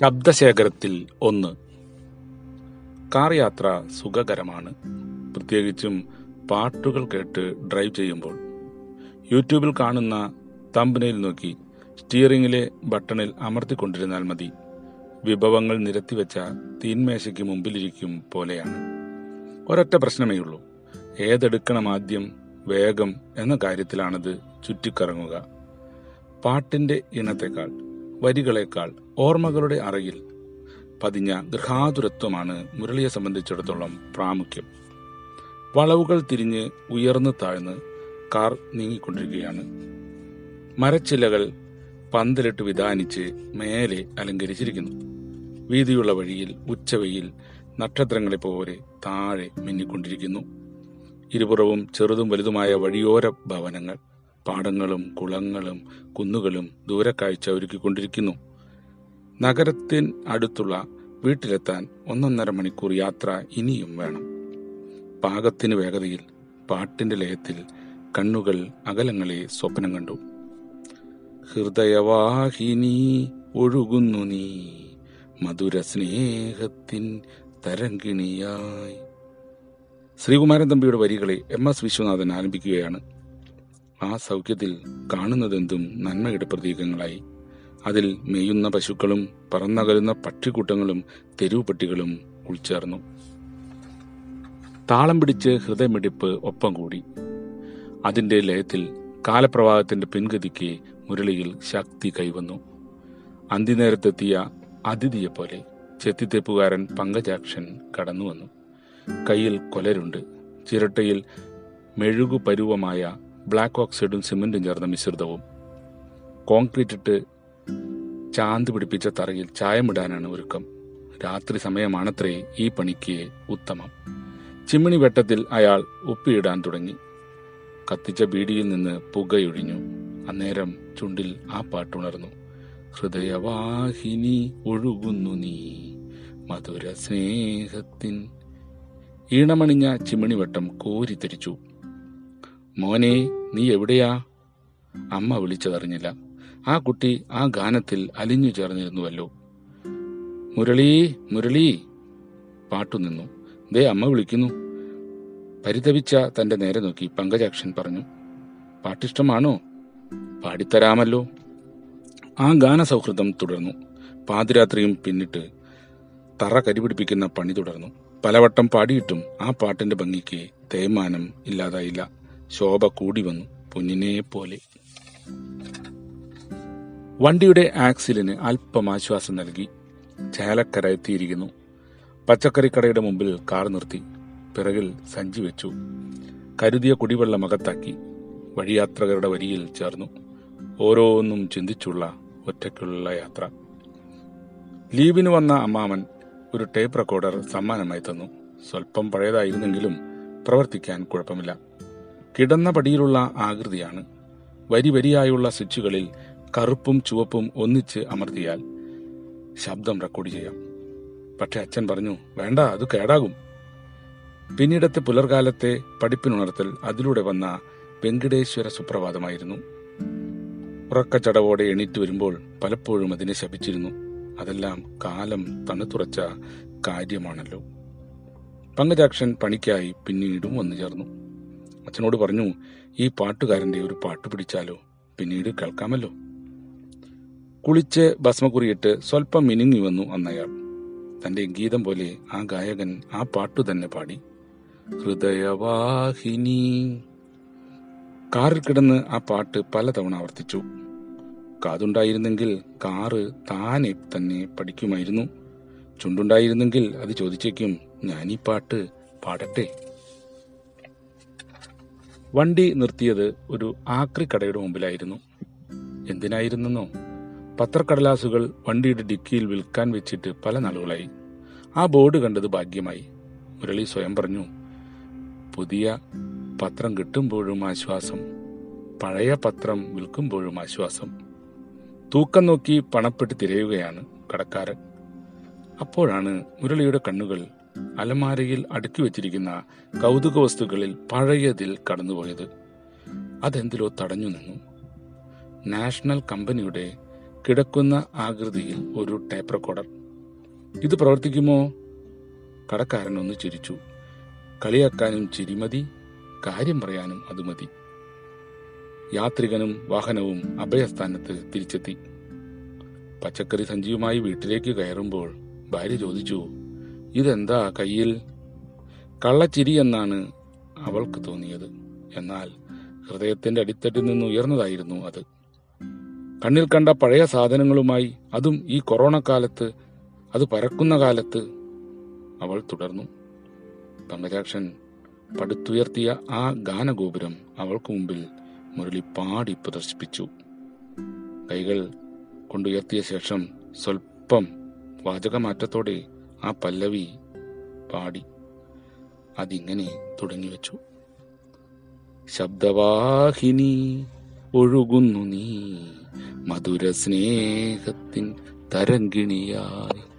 ശബ്ദശേഖരത്തിൽ ഒന്ന്. കാർ യാത്ര സുഖകരമാണ്. പ്രത്യേകിച്ചും പാട്ടുകൾ കേട്ട് ഡ്രൈവ് ചെയ്യുമ്പോൾ. യൂട്യൂബിൽ കാണുന്ന തമ്പനയിൽ നോക്കി സ്റ്റിയറിംഗിലെ ബട്ടണിൽ അമർത്തിക്കൊണ്ടിരുന്നാൽ മതി. വിഭവങ്ങൾ നിരത്തിവെച്ച തീന്മേശയ്ക്ക് മുമ്പിലിരിക്കും പോലെയാണ്. ഒരൊറ്റ പ്രശ്നമേ ഉള്ളൂ ഏതെടുക്കണം ആദ്യം വേഗം എന്ന കാര്യത്തിലാണത് ചുറ്റിക്കറങ്ങുക. പാട്ടിന്റെ ഇനത്തെക്കാൾ വരികളെക്കാൾ ഓർമ്മകളുടെ അറയിൽ പതിഞ്ഞ ഗൃഹാതുരത്വമാണ് മുരളിയെ സംബന്ധിച്ചിടത്തോളം പ്രാമുഖ്യം. വളവുകൾ തിരിഞ്ഞ് ഉയർന്നു താഴ്ന്ന് കാർ നീങ്ങിക്കൊണ്ടിരിക്കുകയാണ്. മരച്ചില്ലകൾ പന്തലിട്ട് വിധാനിച്ച് മേലെ അലങ്കരിച്ചിരിക്കുന്നു. വീതിയുള്ള വഴിയിൽ ഉച്ചവെയിൽ നക്ഷത്രങ്ങളെ പോലെ താഴെ മിന്നിക്കൊണ്ടിരിക്കുന്നു. ഇരുപുറവും ചെറുതും വലുതുമായ വഴിയോര ഭവനങ്ങൾ. പാടങ്ങളും കുളങ്ങളും കുന്നുകളും ദൂരക്കാഴ്ച ഒരുക്കിക്കൊണ്ടിരിക്കുന്നു. നഗരത്തിന് അടുത്തുള്ള വീട്ടിലെത്താൻ ഒന്നൊന്നര മണിക്കൂർ യാത്ര ഇനിയും വേണം. പാകത്തിന് വേഗതയിൽ പാട്ടിന്റെ ലയത്തിൽ കണ്ണുകൾ അകലങ്ങളെ സ്വപ്നം കണ്ടു. ഹൃദയവാഹിനി ഒഴുകുന്നു നീ മധുര സ്നേഹത്തിൻ തരങ്കിണിയായി ശ്രീകുമാരൻ തമ്പിയുടെ വരികളെ എം എസ് വിശ്വനാഥൻ ആരംഭിക്കുകയാണ് ആ സൗഖ്യത്തിൽ കാണുന്നതെന്തും നന്മയുടെ പ്രതീകങ്ങളായി. അതിൽ മേയുന്ന പശുക്കളും പറന്നകലുന്ന പക്ഷിക്കൂട്ടങ്ങളും തെരുവ് പട്ടികളും ഉൾച്ചേർന്നു. താളം പിടിച്ച് ഹൃദയമിടിപ്പ് ഒപ്പം കൂടി. അതിന്റെ ലയത്തിൽ കാലപ്രവാഹത്തിന്റെ പിൻഗതിക്ക് മുരളിയിൽ ശക്തി കൈവന്നു. അന്തിനേരത്തെത്തിയ അതിഥിയെപ്പോലെ ചെത്തിത്തേപ്പുകാരൻ പങ്കജാക്ഷൻ കടന്നു വന്നു കയ്യിൽ കൊലരുണ്ട്. ചിരട്ടയിൽ മെഴുകു പരുവമായ ബ്ലാക്ക് ഓക്സൈഡും സിമന്റും ചേർന്ന മിശ്രിതവും കോൺക്രീറ്റ് ഇട്ട് ചാന്ത് പിടിപ്പിച്ച തറയിൽ ചായമിടാനാണ് ഒരുക്കം. രാത്രി സമയമാണത്രേ ഈ പണിക്ക് ഉത്തമം. ചിമ്മിണി വെട്ടത്തിൽ അയാൾ ഉപ്പിയിടാൻ തുടങ്ങി. കത്തിച്ച ബീഡിയിൽ നിന്ന് പുകയൊഴിഞ്ഞു. അന്നേരം ചുണ്ടിൽ ആ പാട്ടുണർന്നു. ഹൃദയവാഹിനി ഒഴുകുന്നു നീ മധുര സ്നേഹത്തിൻ ഈണമണിഞ്ഞ ചിമ്മിണിവട്ടം കോരിത്തെരിച്ചു മോനെ നീ എവിടെയാ? അമ്മ വിളിച്ചതറിഞ്ഞില്ല. ആ കുട്ടി ആ ഗാനത്തിൽ അലിഞ്ഞു ചേർന്നിരുന്നുവല്ലോ. മുരളി മുരളി. പാട്ടു നിന്നു. ദേ അമ്മ വിളിക്കുന്നു. പരിതപിച്ച തന്റെ നേരെ നോക്കി പങ്കജാക്ഷൻ പറഞ്ഞു. പാട്ടിഷ്ടമാണോ? പാടിത്തരാമല്ലോ. ആ ഗാനസൗഹൃദം തുടർന്നു. പാതിരാത്രിയും പിന്നിട്ട് തറ കരിപിടിപ്പിക്കുന്ന പണി തുടർന്നു. പലവട്ടം പാടിയിട്ടും ആ പാട്ടിന്റെ ഭംഗിക്ക് തേയ്മാനം ഇല്ലാതായില്ല. ശോഭ കൂടി വന്നു പൊന്നിനെ പോലെ വണ്ടിയുടെ ആക്സിലിന് അല്പം ആശ്വാസം നൽകി. ചേലക്കര എത്തിയിരിക്കുന്നു. പച്ചക്കറിക്കടയുടെ മുമ്പിൽ കാർ നിർത്തി. പിറകിൽ സഞ്ചി വെച്ചു. കരുതിയ കുടിവെള്ളം അകത്താക്കി. വഴിയാത്രകരുടെ വരിയിൽ ചേർന്നു. ഓരോന്നും ചിന്തിച്ചുള്ള ഒറ്റയ്ക്കുള്ള യാത്ര. ലീവിന് വന്ന അമ്മാമൻ ഒരു ടേപ്പ് റെക്കോർഡർ സമ്മാനമായി തന്നു. സ്വല്പം പഴയതായിരുന്നെങ്കിലും പ്രവർത്തിക്കാൻ കുഴപ്പമില്ല. കിടന്ന പടിയിലുള്ള ആകൃതിയാണ്. വരി വരിയായുള്ള സ്വിച്ചുകളിൽ കറുപ്പും ചുവപ്പും ഒന്നിച്ച് അമർത്തിയാൽ ശബ്ദം റെക്കോർഡ് ചെയ്യാം. പക്ഷെ അച്ഛൻ പറഞ്ഞു വേണ്ട അത് കേടാകും. പിന്നീടത്തെ പുലർകാലത്തെ പഠിപ്പിനുണർത്തൽ അതിലൂടെ വന്ന വെങ്കടേശ്വര സുപ്രഭാതമായിരുന്നു. ഉറക്കച്ചടവോടെ എണീറ്റ് വരുമ്പോൾ പലപ്പോഴും അതിനെ ശപിച്ചിരുന്നു. അതെല്ലാം കാലം തണുത്തുറച്ച കാര്യമാണല്ലോ. പങ്കജാക്ഷൻ പണിക്കായി പിന്നീടും വന്നു ചേർന്നു. അച്ഛനോട് പറഞ്ഞു ഈ പാട്ടുകാരന്റെ ഒരു പാട്ട് പിടിച്ചാലോ? പിന്നീട് കേൾക്കാമല്ലോ. കുളിച്ച് ഭസ്മക്കുറിയിട്ട് സ്വല്പം മിനുങ്ങി വന്നു അന്നയാൾ. തന്റെ ഗീതം പോലെ ആ ഗായകൻ ആ പാട്ടു തന്നെ പാടി. ഹൃദയവാഹിനി. കാറിൽ കിടന്ന് ആ പാട്ട് പലതവണ ആവർത്തിച്ചു. കാതുണ്ടായിരുന്നെങ്കിൽ കാറ് താനെ തന്നെ പഠിക്കുമായിരുന്നു. ചുണ്ടുണ്ടായിരുന്നെങ്കിൽ അത് ചോദിച്ചേക്കും ഞാനീ പാട്ട് പാടട്ടെ? വണ്ടി നിർത്തിയത് ഒരു ആക്രി കടയുടെ മുമ്പിലായിരുന്നു. എന്തിനായിരുന്നെന്നോ? പത്രക്കടലാസുകൾ വണ്ടിയുടെ ഡിക്കിയിൽ വിൽക്കാൻ വെച്ചിട്ട് പല നാളുകളായി. ആ ബോർഡ് കണ്ടത് ഭാഗ്യമായി. മുരളി സ്വയം പറഞ്ഞു പുതിയ പത്രം കിട്ടുമ്പോഴും ആശ്വാസം പഴയ പത്രം വിൽക്കുമ്പോഴും ആശ്വാസം. തൂക്കം നോക്കി പണപ്പെട്ട് തിരയുകയാണ് കടക്കാരൻ. അപ്പോഴാണ് മുരളിയുടെ കണ്ണുകൾ അലമാരയിൽ അടുക്കി വെച്ചിരിക്കുന്ന കൗതുക വസ്തുക്കളിൽ പഴയതിൽ കടന്നുപോയത്. അതെന്തിലോ തടഞ്ഞു നിന്നു. നാഷണൽ കമ്പനിയുടെ കിടക്കുന്ന ആകൃതിയിൽ ഒരു ടേപ്പ് റെക്കോർഡർ. ഇത് പ്രവർത്തിക്കുമോ? കടക്കാരൻ ഒന്ന് ചിരിച്ചു. കളിയാക്കാനും ചിരിമതി കാര്യം പറയാനും അത് മതി. യാത്രികനും വാഹനവും അഭയസ്ഥാനത്ത് തിരിച്ചെത്തി. പച്ചക്കറി സഞ്ചിയുമായി വീട്ടിലേക്ക് കയറുമ്പോൾ ഭാര്യ ചോദിച്ചു ഇതെന്താ കയ്യിൽ? കള്ളച്ചിരി എന്നാണ് അവൾക്ക് തോന്നിയത്. എന്നാൽ ഹൃദയത്തിന്റെ അടിത്തട്ടിൽ നിന്ന് ഉയർന്നതായിരുന്നു അത്. കണ്ണിൽ കണ്ട പഴയ സാധനങ്ങളുമായി അതും ഈ കൊറോണ കാലത്ത് അത് പരക്കുന്ന കാലത്ത് അവൾ തുടർന്നു. തമ്പരാക്ഷൻ പടുത്തുയർത്തിയ ആ ഗാനഗോപുരം അവൾക്ക് മുമ്പിൽ മുരളി പാടി പ്രദർശിപ്പിച്ചു. കൈകൾ കൊണ്ടുയർത്തിയ ശേഷം സ്വൽപ്പം വാചകമാറ്റത്തോടെ ആ പല്ലവി പാടി അതിങ്ങനെ തുടങ്ങിവെച്ചു. ശബ്ദവാഹിനി ഒഴുകുന്നു നീ മധുര സ്നേഹത്തിൻ തരങ്കിണിയായി